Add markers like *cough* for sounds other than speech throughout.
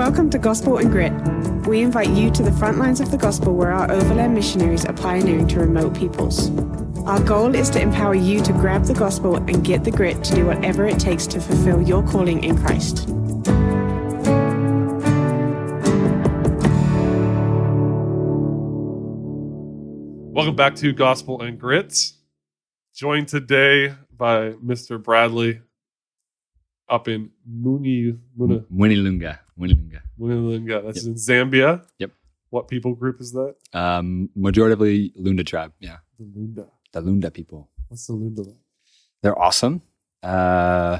Welcome to Gospel and Grit. We invite you to the front lines of the gospel where our overland missionaries are pioneering to remote peoples. Our goal is to empower you to grab the gospel and get the grit to do whatever it takes to fulfill your calling in Christ. Welcome back to Gospel and Grits. Joined today by Mr. Bradley up in Muni Muna Winilunga. Winilunga. Munilunga. That's in Zambia. Yep. What people group is that? Um, majoritively Lunda tribe. Yeah. The Lunda. The Lunda people. What's the Lunda like? They're awesome. Uh,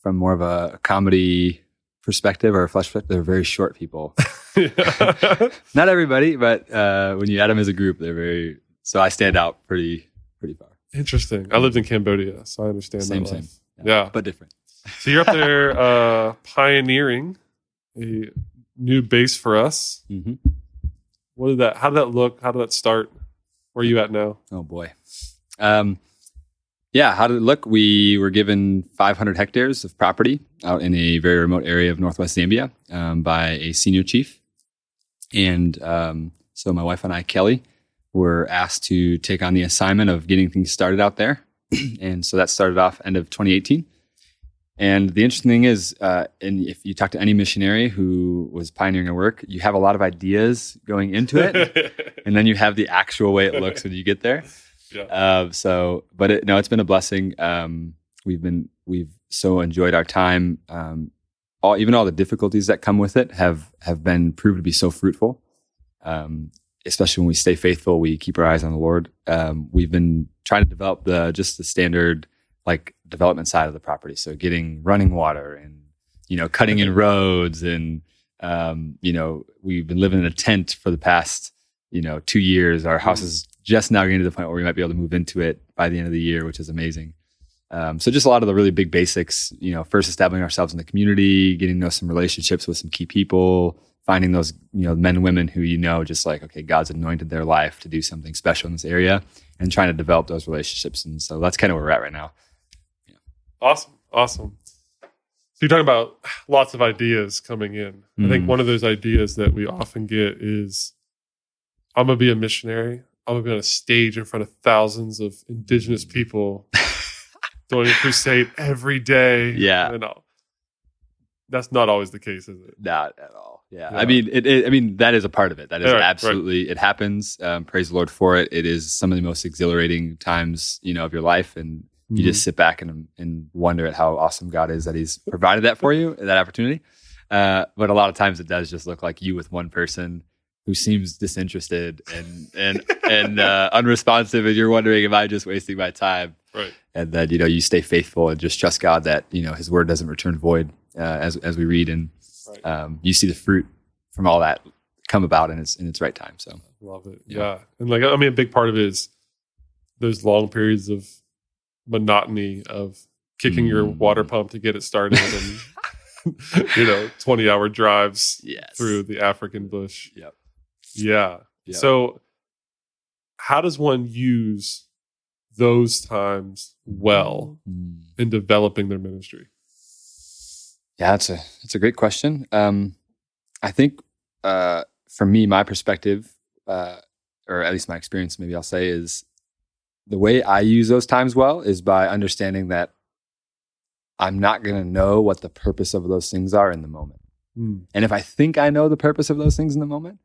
from more of a comedy perspective or a flesh perspective, they're very short people. *laughs* *laughs* Not everybody, but uh, when you add them as a group, they're very. So I stand out pretty pretty far. Interesting. I lived in Cambodia, so I understand Same, that same. life. Yeah. but different. So you're up there *laughs* uh, pioneering a new base for us. hmm What did that? How did that look? How did that start? Where are you at now? Oh boy. Um, yeah, how did it look? We were given 500 hectares of property out in a very remote area of northwest Zambia um, by a senior chief. And um, so my wife and I, Kelly, were asked to take on the assignment of getting things started out there. *clears throat* and so that started off end of 2018. And the interesting thing is, uh, and if you talk to any missionary who was pioneering a work, you have a lot of ideas going into it *laughs* and then you have the actual way it looks when you get there. Yeah. Uh, so, but it, no, it's been a blessing. Um, we've been we've so enjoyed our time. Um, all even all the difficulties that come with it have have been proved to be so fruitful. Um, especially when we stay faithful, we keep our eyes on the Lord. Um, we've been trying to develop the just the standard like development side of the property. So getting running water and you know cutting in roads and um, you know we've been living in a tent for the past you know two years. Our house is just now getting to the point where we might be able to move into it by the end of the year, which is amazing. Um, so just a lot of the really big basics, you know, first establishing ourselves in the community, getting to know some relationships with some key people, finding those, you know, men and women who you know, just like, okay, God's anointed their life to do something special in this area and trying to develop those relationships. And so that's kind of where we're at right now. Awesome. Awesome. So you're talking about lots of ideas coming in. I think Mhm. one of those ideas that we often get is I'm going to be a missionary. I'm going to be on a stage in front of thousands of indigenous people *laughs* doing a crusade every day. Yeah. And all. That's not always the case, is it? Not at all. Yeah. Yeah. I mean, it, it, I mean, that is a part of it. That is right, right. absolutely, it happens. Um, praise the Lord for it. It is some of the most exhilarating times, you know, of your life. And you Mm-hmm. just sit back and, and wonder at how awesome God is that he's provided that for you, that opportunity. Uh, but a lot of times it does just look like you with one person who seems disinterested and, and, and, *laughs* uh, unresponsive. And you're wondering, am I just wasting my time? Right. and then you know you stay faithful and just trust God that you know His word doesn't return void uh, as as we read and Right. um, you see the fruit from all that come about in its in its right time. So Love it. Yeah. Yeah. And like, I mean, a big part of it is those long periods of monotony of kicking your Mm. water pump to get it started and, *laughs* *laughs* you know, 20 hour drives yes, through the African bush. Yep. Yeah. Yep. So, how does one use those times well Mm. in developing their ministry? Yeah, that's a that's a great question. Um, I think uh, for me, my perspective, uh, or at least my experience, maybe I'll say, is the way I use those times well is by understanding that I'm not going to know what the purpose of those things are in the moment. And if I think I know the purpose of those things in the moment,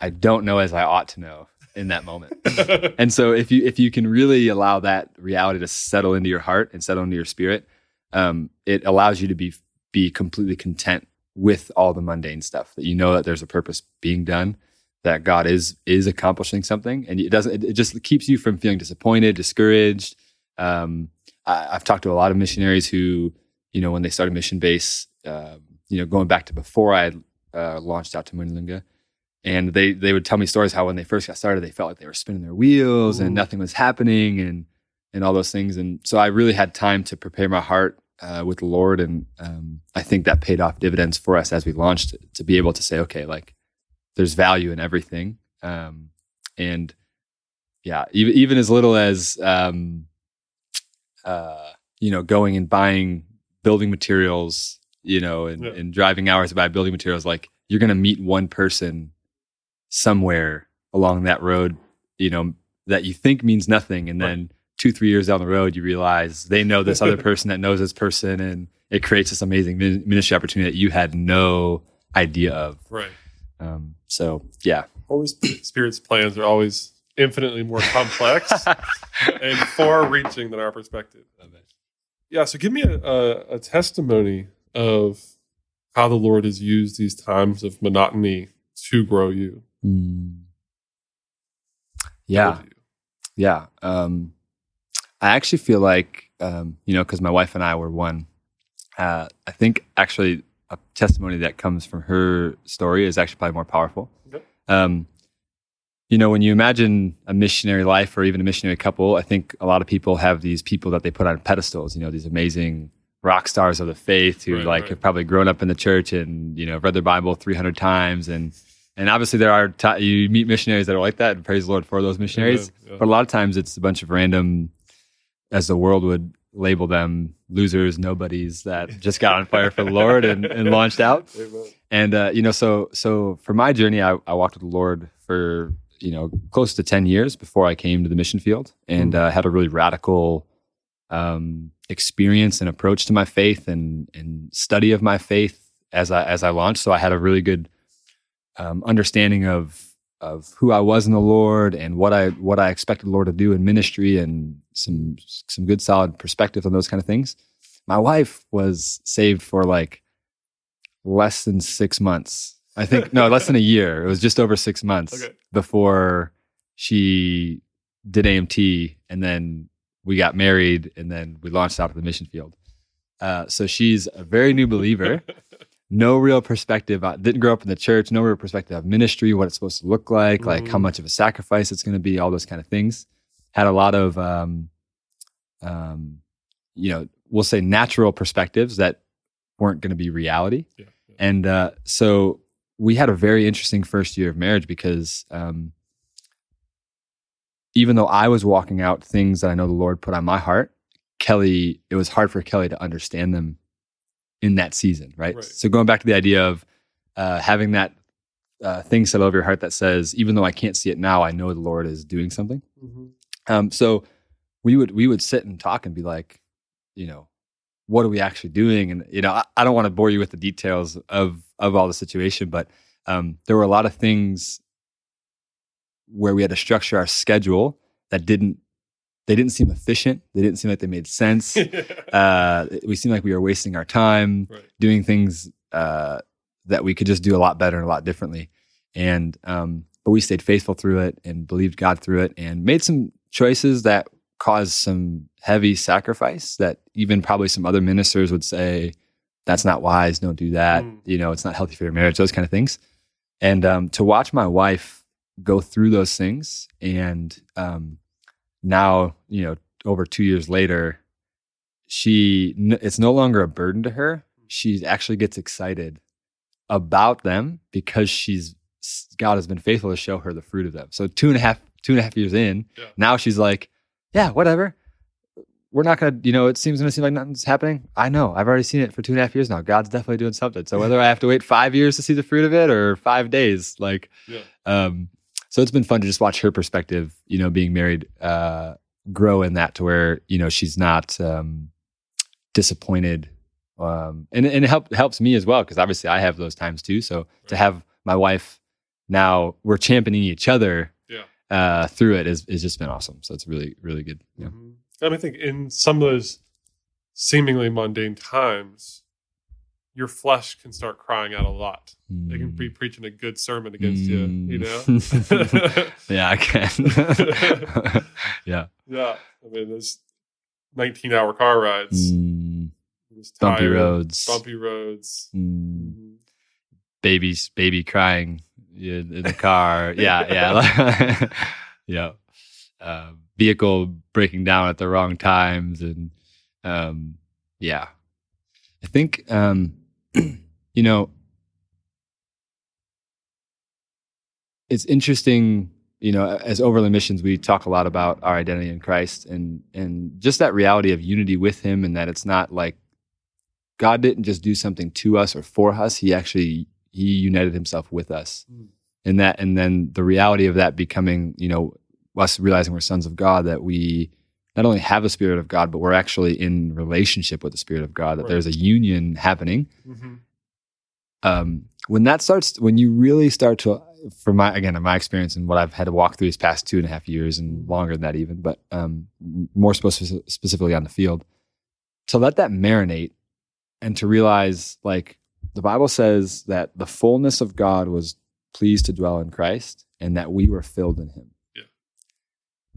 I don't know as I ought to know in that moment. *laughs* and so if you if you can really allow that reality to settle into your heart and settle into your spirit, um, it allows you to be be completely content with all the mundane stuff. That you know that there's a purpose being done, that God is is accomplishing something, and it doesn't. It, it just keeps you from feeling disappointed, discouraged. Um, I, I've talked to a lot of missionaries who, you know, when they started mission base, um, you know, going back to before I had uh, launched out to Mwinilunga, and they they would tell me stories how when they first got started, they felt like they were spinning their wheels Ooh. and nothing was happening, and and all those things. And so I really had time to prepare my heart uh, with the Lord, and um, I think that paid off dividends for us as we launched to be able to say, okay, like there's value in everything, um, and yeah, even even as little as um, uh, you know, going and buying building materials you know, and, Yeah. and driving hours to buy building materials. Like you're going to meet one person somewhere along that road, you know, that you think means nothing. And then two, three years down the road, you realize they know this other *laughs* person that knows this person. And it creates this amazing ministry opportunity that you had no idea of. Right. Um, so, yeah. always *clears throat* Spirit's plans are always infinitely more complex *laughs* and far reaching than our perspective. Yeah. So give me a, a, a testimony of how the Lord has used these times of monotony to grow you. Mm. Yeah. You. Yeah. Um, I actually feel like, um, you know, because my wife and I were one. Uh, I think actually a testimony that comes from her story is actually probably more powerful. Okay. Um, you know, when you imagine a missionary life or even a missionary couple, I think a lot of people have these people that they put on pedestals. You know, these amazing rock stars of the faith who Right, like right. have probably grown up in the church and you know read their Bible 300 times and and obviously there are ti you meet missionaries that are like that and praise the Lord for those missionaries. Amen. Yeah. But a lot of times it's a bunch of random, as the world would label them, losers, nobodies that *laughs* just got on fire for the Lord and, and *laughs* launched out. Amen. And uh, you know, so so for my journey, I, I walked with the Lord for you know close to ten years before I came to the mission field, and uh, had a really radical um, experience and approach to my faith and and study of my faith as I as I launched. So I had a really good um, understanding of of who I was in the Lord and what I what I expected the Lord to do in ministry and some some good solid perspective on those kind of things. My wife was saved for like less than six months. I think no, less than a *laughs* year. It was just over six months Okay. before she did AMT, and then we got married, and then we launched out to the mission field. Uh, so she's a very new believer. *laughs* no real perspective. uh, Didn't grow up in the church. No real perspective of ministry, what it's supposed to look like, like how Mhm. much of a sacrifice it's going to be, all those kind of things. Had a lot of, um, um, you know, we'll say natural perspectives that weren't going to be reality. Yeah. yeah. And uh, so we had a very interesting first year of marriage because um, even though I was walking out things that I know the Lord put on my heart, Kelly, it was hard for Kelly to understand them in that season, right? Right. So going back to the idea of uh, having that uh, thing set over your heart that says, even though I can't see it now, I know the Lord is doing something. Mhm. Um, so we would we would sit and talk and be like, you know, what are we actually doing? And you know, I, I don't want to bore you with the details of of all the situation, but um, there were a lot of things where we had to structure our schedule that didn't they didn't seem efficient. They didn't seem like they made sense. *laughs* uh, we seemed like we were wasting our time right. doing things uh, that we could just do a lot better and a lot differently. And um, but we stayed faithful through it and believed God through it and made some choices that caused some heavy sacrifice that even probably some other ministers would say that's not wise. Don't do that. Mm. You know, it's not healthy for your marriage. Those kind of things. And um, to watch my wife go through those things and um, now you know over two years later she it's no longer a burden to her. She actually gets excited about them because she's god has been faithful to show her the fruit of them. So two and a half two and a half years in Yeah. now she's like yeah whatever. We're not gonna you know it seems gonna seem like nothing's happening. I know. I've already seen it for two and a half years now. God's definitely doing something. So whether i have to wait five years to see the fruit of it or five days like Yeah. um so it's been fun to just watch her perspective you know being married uh grow in that to where you know she's not um disappointed um and, and it help, helps me as well because obviously i have those times too. So to have my wife now we're championing each other Yeah. uh through it is has just been awesome. So it's really really good. Yeah. Mhm. And I think in some of those seemingly mundane times, your flesh can start crying out a lot. They can be preaching a good sermon against you, you know? Mm. *laughs* yeah i can. *laughs* Yeah. Yeah. I mean, there's 19 hour car rides, Mm, just bumpy roads. bumpy roads. Mm, babies baby crying in in the car. Yeah yeah. *laughs* Yeah. Uh, vehicle breaking down at the wrong times and um yeah. I think um *clears throat* you know it's interesting you know as overland missions we talk a lot about our identity in christ and and just that reality of unity with him and that it's not like God didn't just do something to us or for us. He actually he united himself with us. Mm. And that and then the reality of that becoming, you know, us realizing we're sons of God, that we not only have the Spirit of God, but we're actually in relationship with the Spirit of God, that Right. there's a union happening. hmm Um, when that starts, when you really start to, for my, again, in my experience and what I've had to walk through these past two and a half years and longer than that even, but um, more speci- specifically on the field, to let that marinate and to realize like the Bible says that the fullness of God was pleased to dwell in Christ and that we were filled in him.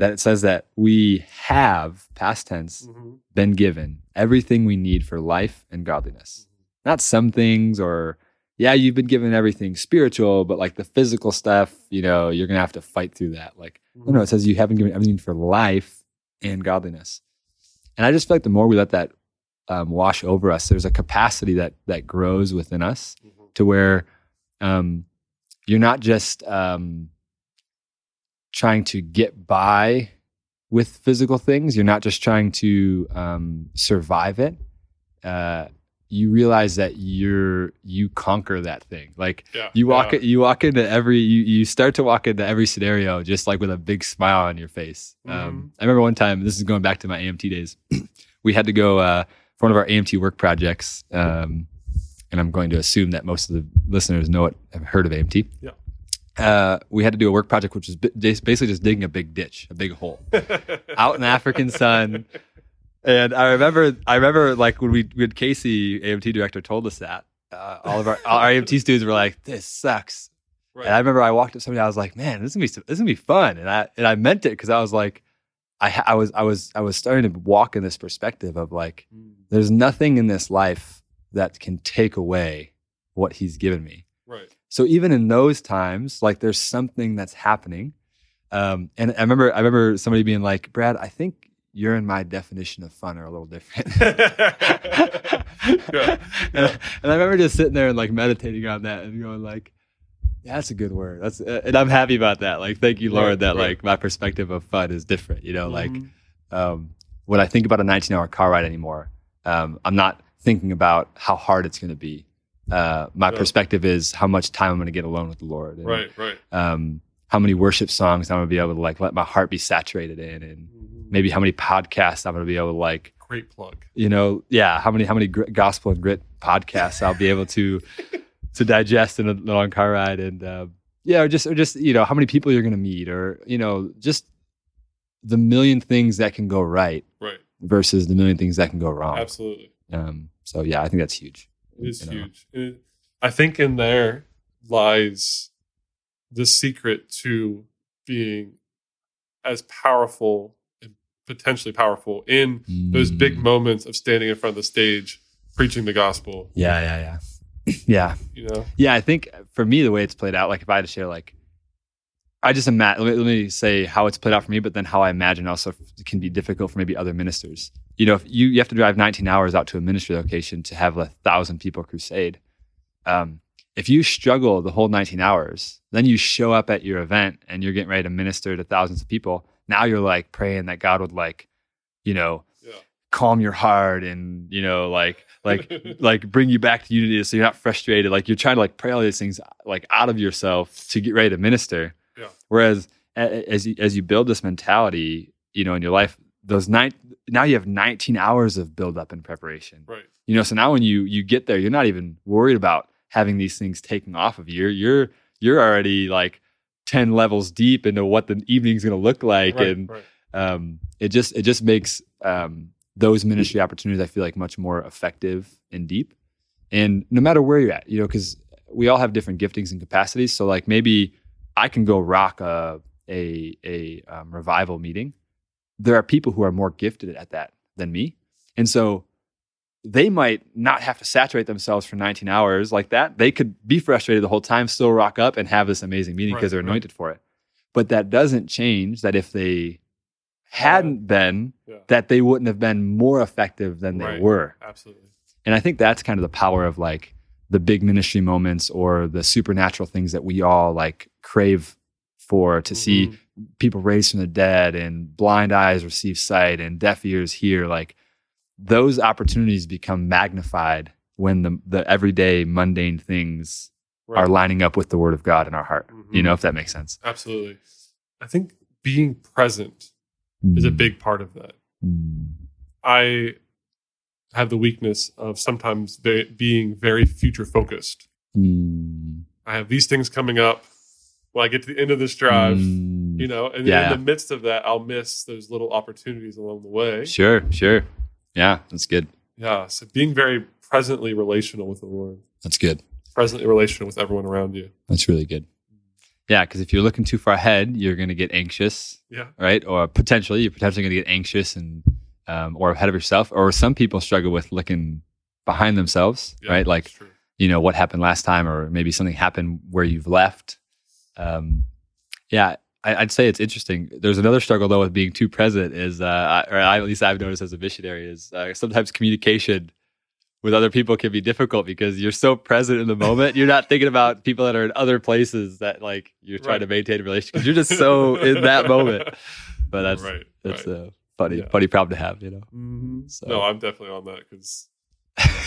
That it says that we have, past tense, hmm been given everything we need for life and godliness. Not some things or yeah, you've been given everything spiritual, but like the physical stuff, you know, you're gonna have to fight through that. Like, no, no, it says you haven't given everything for life and godliness. And I just feel like the more we let that um, wash over us, there's a capacity that that grows within us Mhm. to where um, you're not just um, trying to get by with physical things. You're not just trying to um, survive it. Uh, you realize that you're you conquer that thing. Like Yeah. you walk yeah. you walk into every you you start to walk into every scenario just like with a big smile on your face. Mhm. Um, I remember one time. This is going back to my AMT days. *clears throat* we had to go uh, for one of our AMT work projects. Um, and I'm going to assume that most of the listeners know it, have heard of AMT. Yeah. Uh, we had to do a work project, which was basically just digging a big ditch, a big hole *laughs* out in the African sun. And I remember, I remember like when we, when Casey, AMT director, told us that, uh, all of our, all our AMT students were like, "This sucks." Right. And I remember I walked up to somebody, I was like, "Man, this is gonna be this is gonna be fun," and I and I meant it because I was like, I I was I was I was starting to walk in this perspective of like, Mm. there's nothing in this life that can take away what He's given me. So even in those times, like there's something that's happening. Um, and I remember I remember somebody being like, Brad, I think your and my definition of fun are a little different. *laughs* Yeah. *laughs* and, and I remember just sitting there and like meditating on that and going like, yeah, that's a good word. That's uh, and I'm happy about that. Like, thank you, Lord, Right, that right. like my perspective of fun is different. You know, like Mhm. um, when I think about a 19 hour car ride anymore, um, I'm not thinking about how hard it's going to be. Uh, my Yeah. perspective is how much time I'm going to get alone with the Lord. And, Right. Right. Um, how many worship songs I'm going to be able to like let my heart be saturated in, and Mhm. maybe how many podcasts I'm going to be able to like, Great plug. you know, yeah, how many how many gr- gospel and grit podcasts I'll be able to *laughs* to digest in a long car ride, and uh, yeah, or just or just you know how many people you're going to meet, or you know just the million things that can go right Right. versus the million things that can go wrong. Absolutely. Um, so yeah, I think that's huge. It is You know? huge. It- I think in there lies the secret to being as powerful and potentially powerful in those big Mm. moments of standing in front of the stage preaching the gospel. Yeah, yeah, yeah, *clears throat* yeah, You know, yeah. I think for me, the way it's played out, like if I had to share, like I just imagine. Let me, let me say how it's played out for me, but then how I imagine also can be difficult for maybe other ministers. You know, if you you have to drive 19 hours out to a ministry location to have a thousand people crusade. Um, if you struggle the whole 19 hours, then you show up at your event and you're getting ready to minister to thousands of people. Now you're like praying that God would like, you know, Yeah. calm your heart and you know, like like *laughs* like bring you back to unity so you're not frustrated. Like you're trying to like pray all these things like out of yourself to get ready to minister. Yeah. Whereas as you, as you build this mentality, you know, in your life, those nine now you have 19 hours of build up and preparation. right. You know, so now when you you get there, you're not even worried about having these things taken off of you. You're you're you're already like 10 levels deep into what the evening's going to look like right, and right. um, it just it just makes um, those ministry opportunities I feel like much more effective and deep. And no matter where you're at, you know, because we all have different giftings and capacities. So like maybe I can go rock a a, a um, revival meeting. There are people who are more gifted at that than me, and so they might not have to saturate themselves for 19 hours like that. They could be frustrated the whole time, still rock up and have this amazing meeting because Right, they're right. anointed for it. But that doesn't change that if they hadn't been, Yeah. that they wouldn't have been more effective than they Right. were. Absolutely. And I think that's kind of the power of like the big ministry moments or the supernatural things that we all like crave for to see Mhm. people raised from the dead and blind eyes receive sight and deaf ears hear like those opportunities become magnified when the the everyday mundane things Right. are lining up with the word of God in our heart. You Mhm. know, if that makes sense. Absolutely. I think being present is a big part of that. Mm. I have the weakness of sometimes be- being very future focused. Mm. I have these things coming up. When I get to the end of this drive, Mm. you know, and Yeah. in the midst of that, I'll miss those little opportunities along the way. Sure, sure. Yeah, that's good. Yeah. So being very presently relational with the Lord, That's good. presently relational with everyone around you. That's really good. Yeah, because if you're looking too far ahead, you're going to get anxious, Yeah. right? Or potentially, you're potentially going to get anxious and um, or ahead of yourself. Or some people struggle with looking behind themselves, yeah right? Like you know what happened last time, or maybe something happened where you've left. Um, yeah, I, I'd say it's interesting. There's another struggle though with being too present. Is uh, I- or I, at least I've noticed as a missionary is uh, sometimes communication with other people can be difficult because you're so present in the moment. You're not thinking about people that are in other places that like you're trying to maintain a relationship you're just *laughs* so in that moment. But that's right. that's right. a funny Yeah. funny problem to have, you know. Mhm. So- No, I'm definitely on that because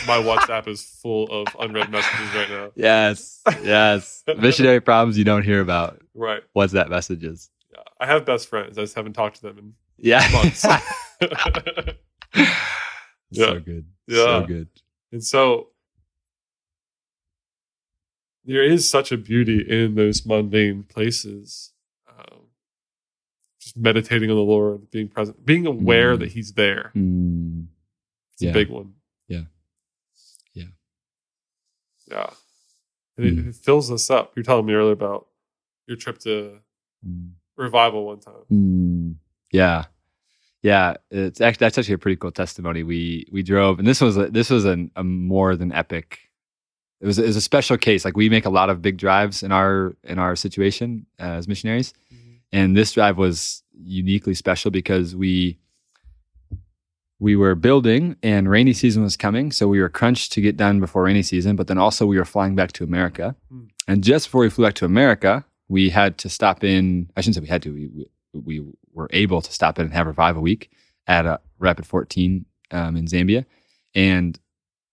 my WhatsApp is full of unread messages right now. *laughs* Yes, yes. Missionary *laughs* problems you don't hear about. Right. What's that messages? Yeah. I have best friends. I just haven't talked to them in Yeah. months. *laughs* Yeah. So good. Yeah. So good. and so there is such a beauty in those mundane places. Just meditating on the Lord, being present, being aware Mm. that He's there. Mm, It's Yeah. a big one. Yeah. Yeah. Yeah. And it, Mm. it fills us up. You're telling me earlier about your trip to mm, revival one time. mm. Yeah. Yeah, it's actually that's actually a pretty cool testimony. We we drove, and this was a, this was an, a more than epic. It was it was a special case. Like we make a lot of big drives in our in our situation as missionaries, and this drive was uniquely special because we we were building and rainy season was coming. So we were crunched to get done before rainy season but then also we were flying back to america. Hmm. and just before we flew back to america we had to stop in i shouldn't say we had to we, we, we were able to stop in and have revival week at a rapid 14 um, in zambia. And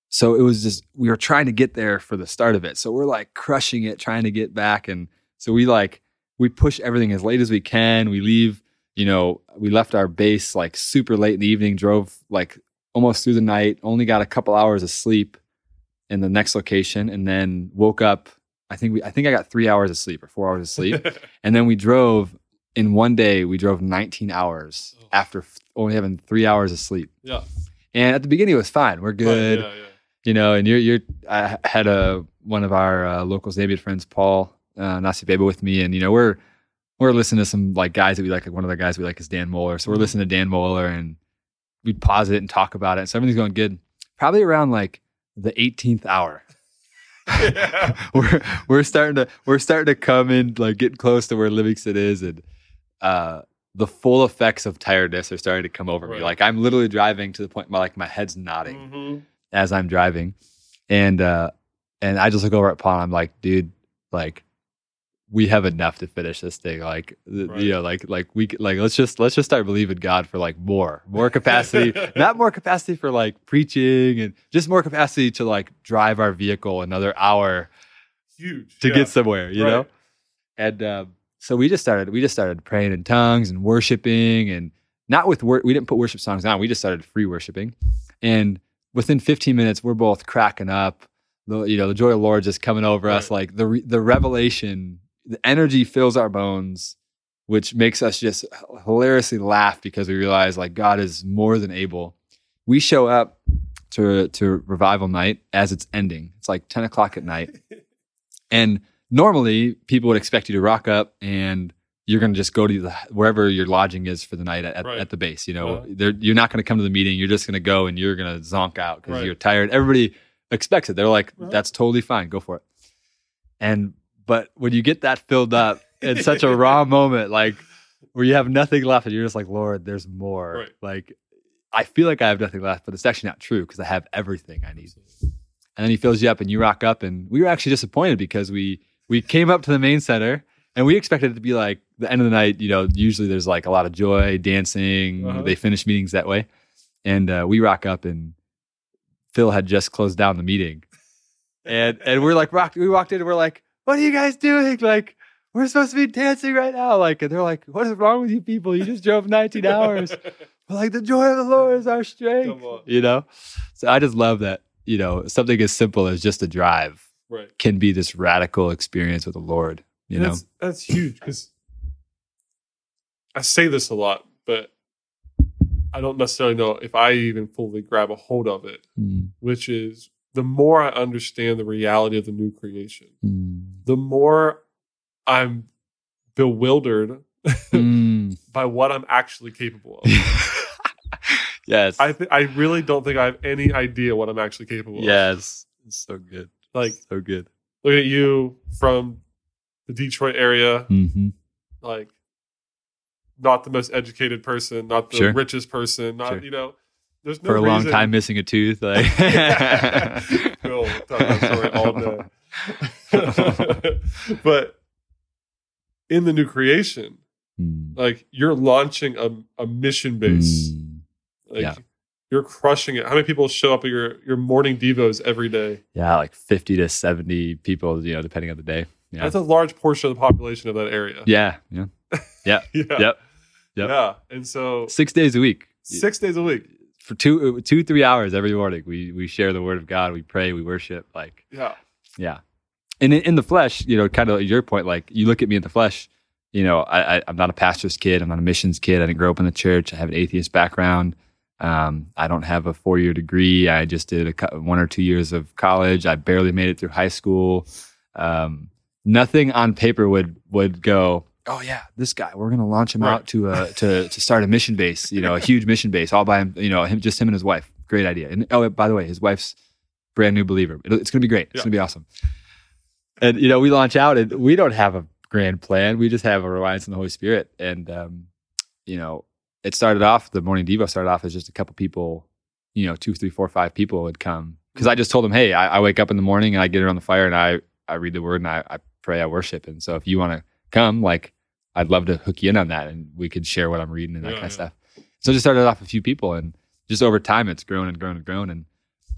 so it was just we were trying to get there for the start of it. So we're like crushing it trying to get back. And so we like we push everything as late as we can. We leave, you know, we left our base like super late in the evening, drove like almost through the night, only got a couple hours of sleep in the next location, and then woke up. I think we I think I got three hours of sleep or four hours of sleep. *laughs* and then we drove in one day, we drove 19 hours Oh. after only having three hours of sleep. yeah. And at the beginning it was fine. We're Right, good Yeah, yeah. you know, and you're you're I had a one of our uh, local Zambian friends, Paul uh, Nasi Beba, with me, and you know we're we're listening to some like guys that we like. Like one of the guys we like is Dan Mohler, so we're Mhm. listening to Dan Mohler, and we pause it and talk about it. So everything's going good. Probably around like the 18th hour, Yeah. *laughs* we're we're starting to we're starting to come in like getting close to where Livingstone is, and uh, the full effects of tiredness are starting to come over me. Like I'm literally driving to the point where like my head's nodding Mhm. as I'm driving, and uh, and I just look over at Paul. And I'm like, dude, like we have enough to finish this thing. Like Right. you know, like like we like let's just let's just start believing God for like more more *laughs* capacity, not more capacity for like preaching and just more capacity to like drive our vehicle another hour Huge. to yeah. get somewhere, you Right. know. And um, so we just started we just started praying in tongues and worshiping and not with wor- we didn't put worship songs on. We just started free worshiping, and within 15 minutes we're both cracking up. The you know the joy of the Lord just coming over us like the re- the revelation, the energy fills our bones, which makes us just hilariously laugh because we realize like God is more than able. We show up to to revival night as it's ending. It's like 10 o'clock at night. *laughs* And normally people would expect you to rock up and you're going to just go to the, wherever your lodging is for the night at, at- Right. at the base. You know, Uh-huh. You're not going to come to the meeting. You're just going to go and you're going to zonk out because Right. you're tired. Everybody expects it. They're like, Uh-huh. that's totally fine. Go for it. And, but when you get that filled up in such a *laughs* raw moment, like where you have nothing left and you're just like, Lord, there's more. Right. Like, I feel like I have nothing left, but it's actually not true because I have everything I need and then he fills you up and you rock up and we were actually disappointed because we we came up to the main center and we expected it to be like the end of the night you know usually there's like a lot of joy dancing Uh-huh. they finish meetings that way and uh, we rock up, and Phil had just closed down the meeting, and and we're like rock. We walked in, and we're like, "What are you guys doing?" Like. We're supposed to be dancing right now. Like, and they're like, what is wrong with you people? You just drove 19 *laughs* hours. We're like, the joy of the Lord is our strength. You know? So I just love that, you know, something as simple as just a drive right. can be this radical experience with the Lord. You And know? that's, that's huge because I say this a lot, but I don't necessarily know if I even fully grab a hold of it, Mm, which is the more I understand the reality of the new creation, mm, the more I'm bewildered mm. *laughs* by what I'm actually capable of. *laughs* yes. I th- I really don't think I have any idea what I'm actually capable of. yes. It's so good. Like so good. looking at you from the Detroit area, hmm like not the most educated person, not the Sure. richest person, not Sure. you know. There's no For a long time missing a tooth. Like *laughs* Phil, talk story all day. *laughs* but in the new creation, Mm, like you're launching a, a mission base. mm. Like Yeah. you're crushing it. How many people show up at your your morning devos every day? Yeah, like 50 to 70 people, you know, depending on the day. Yeah. That's a large portion of the population of that area. yeah. Yeah. *laughs* yeah. Yep. Yep. Yeah. And so Six days a week. six days a week. For two, two, three hours every morning, we we share the word of God. We pray, we worship. Like, Yeah. yeah. And in, in the flesh, you know, kind of your point, like you look at me in the flesh, you know, I, I, I'm not a pastor's kid. I'm not a missions kid. I didn't grow up in the church. I have an atheist background. Um, I don't have a four year degree. I just did a, one or two years of college. I barely made it through high school. Um, nothing on paper would would go. Oh yeah, this guy. We're gonna launch him Right. out to a to to start a mission base. You know, a huge mission base all by him. You know, him just him and his wife. Great idea. And oh, by the way, his wife's brand new believer. It- It's gonna be great. It's Yeah. gonna be awesome. And you know, we launch out, and we don't have a grand plan. We just have a reliance on the Holy Spirit. And um, you know, it started off. The morning devo started off as just a couple people. You know, two, three, four, five people would come because I just told them, hey, I, I wake up in the morning and I get around the fire and I I read the word and I, I pray, I worship. And so if you want to come, like, I'd love to hook you in on that, and we could share what I'm reading and that Yeah, kind of yeah. stuff. So it just started off a few people, and just over time, it's grown and grown and grown. And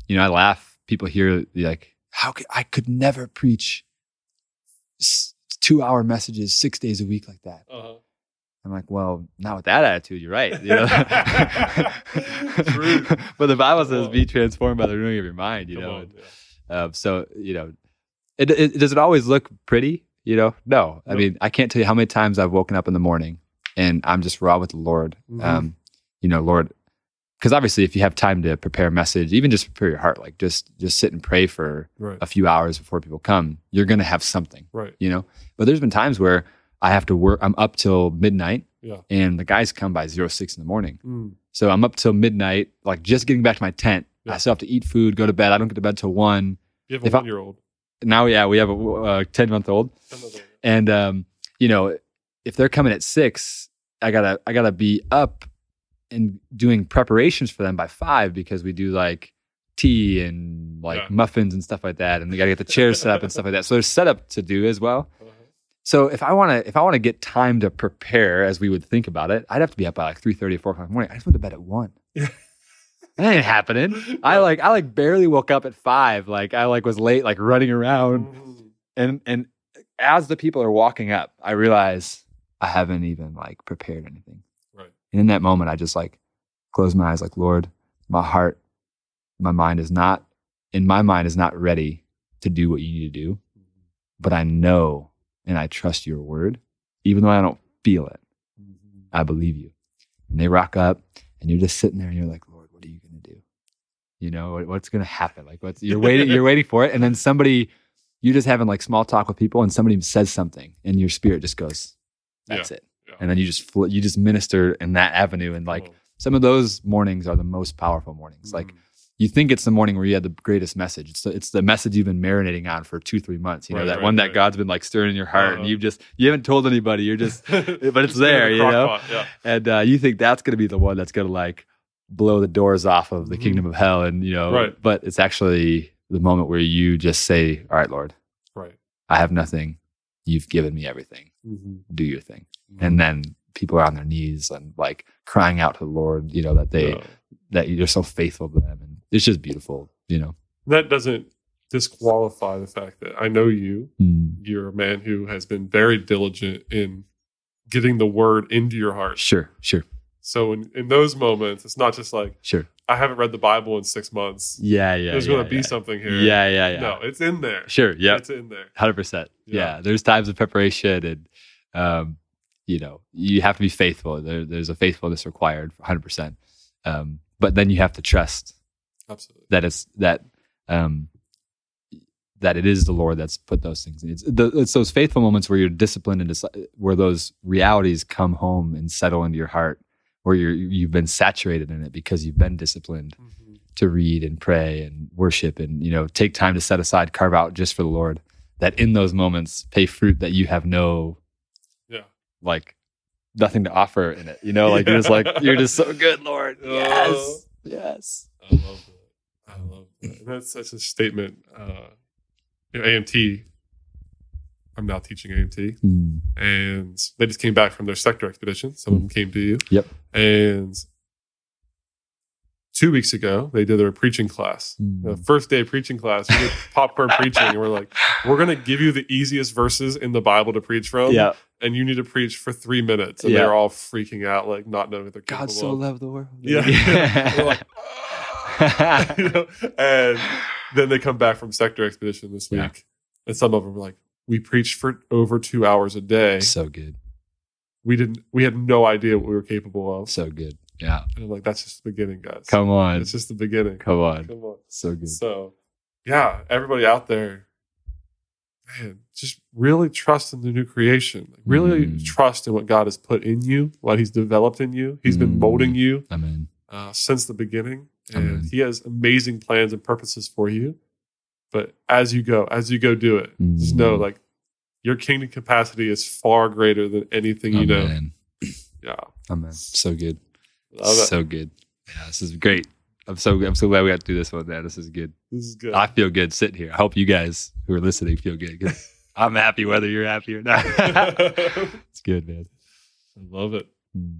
you know, I laugh. People hear like, "How could I could never preach two hour messages six days a week like that?" Uh-huh. I'm like, "Well, not with that attitude. You're right." You know? *laughs* *laughs* But the Bible says, "Be transformed by the renewing of your mind." You Come know, on. Yeah. um, so you know, it, it does it always look pretty? You know, no. I mean, I can't tell you how many times I've woken up in the morning and I'm just raw with the Lord. Mhm. Um, you know, Lord, because obviously, if you have time to prepare a message, even just prepare your heart, like just just sit and pray for Right. a few hours before people come, you're gonna have something. Right. You know, but there's been times where I have to work. I'm up till midnight, Yeah. and the guys come by zero six in the morning. Mm. So I'm up till midnight, like just getting back to my tent. Yeah. I still have to eat food, go to bed. I don't get to bed till one. You have a If I- one year old. Now, yeah, we have a uh, ten month old, and um, you know, if they're coming at six, I gotta I gotta be up and doing preparations for them by five because we do like tea and like Yeah. muffins and stuff like that, and we gotta get the chairs set up and stuff like that. So there's setup to do as well. So if I want to, if I want to get time to prepare, as we would think about it, I'd have to be up by like three thirty or four o'clock in the morning. I just went to bed at one. *laughs* That ain't happening. I like, I like barely woke up at five. Like I like was late, like running around, Mhm. and and as the people are walking up, I realize I haven't even like prepared anything. And in that moment, I just like close my eyes, like Lord, my heart, my mind is not, in my mind is not ready to do what you need to do, but I know and I trust your word, even though I don't feel it. Mm-hmm. I believe you. And they rock up, and you're just sitting there, and you're like, Lord, what are you going to do? You know, what- what's going to happen? Like, what's you're waiting, you're waiting for it, and then somebody, you're just having like small talk with people, and somebody says something, and your spirit just goes, "That's it," Yeah. and then you just fl- you just minister in that avenue, and like some of those mornings are the most powerful mornings. Like Mhm. you think it's the morning where you had the greatest message. It's the, it's the message you've been marinating on for two, three months. You know, Right, that right, one that right. God's been like stirring in your heart and Uh-huh. you've just, you haven't told anybody. You're just, *laughs* but it's there, you know? pot, Yeah. and uh, you think that's going to be the one that's going to like blow the doors off of the Mhm. kingdom of hell. And, you know, Right. but it's actually the moment where you just say, all right, Lord, Right. I have nothing. You've given me everything. Mhm. Do your thing. And then people are on their knees and like crying out to the Lord, you know, that they that you're so faithful to them. And it's just beautiful, you know. that doesn't disqualify the fact that I know you. Mm, You're a man who has been very diligent in getting the word into your heart. sure, sure, So in, in those moments, it's not just like sure. I haven't read the Bible in six months. Yeah, yeah. There's yeah, going to be something here. Yeah, yeah, yeah. No, it's in there. Sure, yeah. It's in there. Hundred percent. Yeah. Yeah. There's times of preparation and um, you know, you have to be faithful. There, there's a faithfulness required hundred percent. Um, but then you have to trust Absolutely. that it's that um that it is the Lord that's put those things in. It's, the, it's those faithful moments where you're disciplined and deci- where those realities come home and settle into your heart, where you're you've been saturated in it because you've been disciplined Mhm. to read and pray and worship and you know take time to set aside carve out just for the lord that in those moments pay fruit that you have no Yeah. like nothing to offer in it you know like you're just like *laughs* you're just so good lord Oh. yes yes I love that. I love that. That's such a statement. Uh, you know, AMT. I'm now teaching AMT, Mm, and they just came back from their sector expedition. Some of them came to you. Yep. And two weeks ago, they did their preaching class. Mm. The first day of preaching class, we did popcorn *laughs* preaching, and we're like, we're going to give you the easiest verses in the Bible to preach from, yeah and you need to preach for three minutes. And Yeah. they're all freaking out, like not knowing what they're god so of. loved the world *laughs* Yeah. We're like, *laughs* "Ah." You know? And then they come back from sector expedition this week, Yeah. and some of them were like, "We preached for over two hours a day. so good We didn't. We had no idea what we were capable of." so good yeah And I'm like, "That's just the beginning, guys. come on It's just the beginning. come on Come on." so good So, yeah, everybody out there, man, just really trust in the new creation. Like, really Mm. trust in what God has put in you, what He's developed in you. He's been Mm. molding you amen uh, since the beginning, and Amen. He has amazing plans and purposes for you. But as you go, as you go do it, just know Mm. like your kingdom capacity is far greater than anything you know. Yeah, amen so good love it. So good. Yeah, this is great. I'm so I'm so glad we got to do this one. Man, this is good. This is good. I feel good sitting here. I hope you guys who are listening feel good. 'cause *laughs* I'm happy whether you're happy or not. *laughs* It's good, man. I love it. Hmm.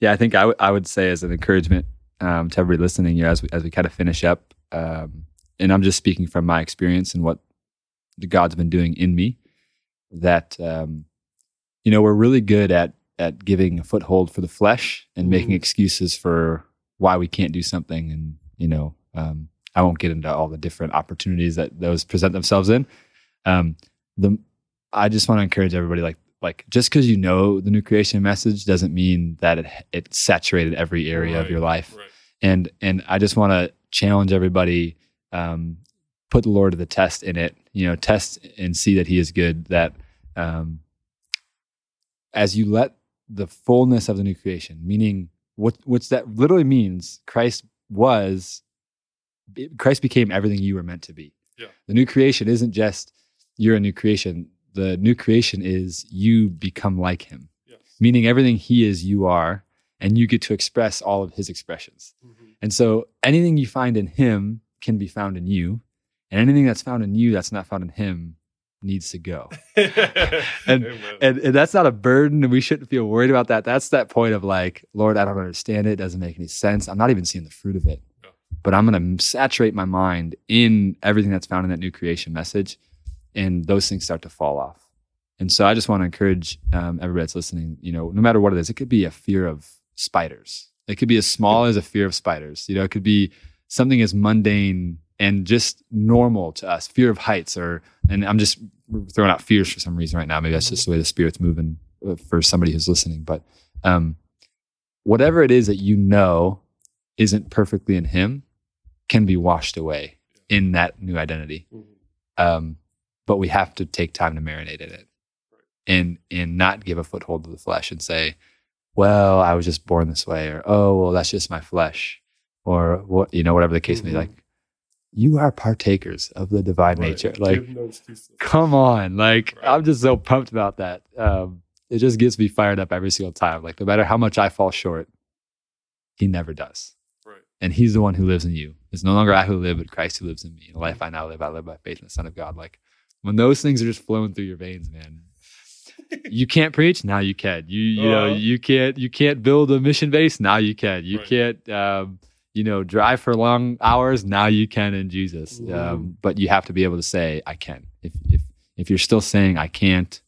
Yeah, I think I would- I would say as an encouragement um, to everybody listening, you know, as we as we kind of finish up, um, and I'm just speaking from my experience and what the God's been doing in me, that um, you know we're really good at at giving a foothold for the flesh and making Mhm. excuses for why we can't do something, and you know, um, I won't get into all the different opportunities that those present themselves in. Um, the I just want to encourage everybody like like just because you know the new creation message doesn't mean that it it saturated every area of your life Right. and and i just want to challenge everybody um put the lord to the test in it you know test and see that he is good that um as you let the fullness of the new creation meaning what what's that literally means christ was christ became everything you were meant to be Yeah. the new creation isn't just you're a new creation the new creation is you become like him Yes. meaning everything he is you are and you get to express all of his expressions Mhm. and so anything you find in him can be found in you and anything that's found in you that's not found in him needs to go. *laughs* And- and, and that's not a burden and we shouldn't feel worried about that. That's that point of like lord i don't understand it. It doesn't make any sense. I'm not even seeing the fruit of it. But i'm going to saturate my mind in everything that's found in that new creation message and those things start to fall off. And so i just want to encourage um, everybody that's listening you know no matter what it is it could be a fear of spiders. It could be as small as a fear of spiders. You know it could be something as mundane and just normal to us fear of heights or and i'm just throwing out fears for some reason right now maybe that's just the way the spirit's moving uh, for somebody who's listening but um whatever it is that you know isn't perfectly in him can be washed away in that new identity Mhm. um but we have to take time to marinate in it and and not give a foothold to the flesh and say well i was just born this way or oh well that's just my flesh or what you know whatever the case may be Mhm. like you are partakers of the divine Right. nature. Like Give no excuse to the come on. Like Right. i'm just so pumped about that. Um it just gets me fired up every single time. Like no matter how much i fall short he never does. Right. and he's the one who lives in you. It's no longer i who live but christ who lives in me. The life i now live i live by faith in the son of god. Like when those things are just flowing through your veins man you *laughs* can't preach now you can. You you know Uh-huh. you can't you can't build a mission base now you can. You Right. can't um, you know drive for long hours now you can in jesus um, but you have to be able to say i can if if if you're still saying i can't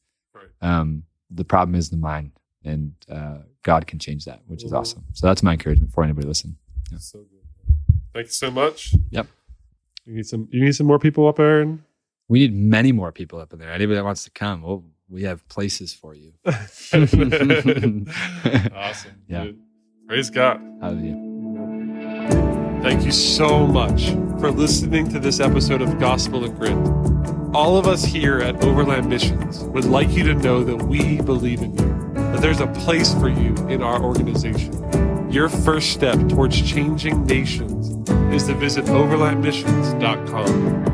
um, the problem is the mind and uh, god can change that which is awesome so that's my encouragement for anybody listening So good. Thank you so much. Yep. You need some. You need some more people up there. And we need many more people up in there anybody that wants to come well we have places for you *laughs* *laughs* awesome. Yeah. Dude. Praise God. Hallelujah. Thank you so much for listening to this episode of Gospel and Grit. All of us here at Overland Missions would like you to know that we believe in you, that there's a place for you in our organization. Your first step towards changing nations is to visit overlandmissions.com.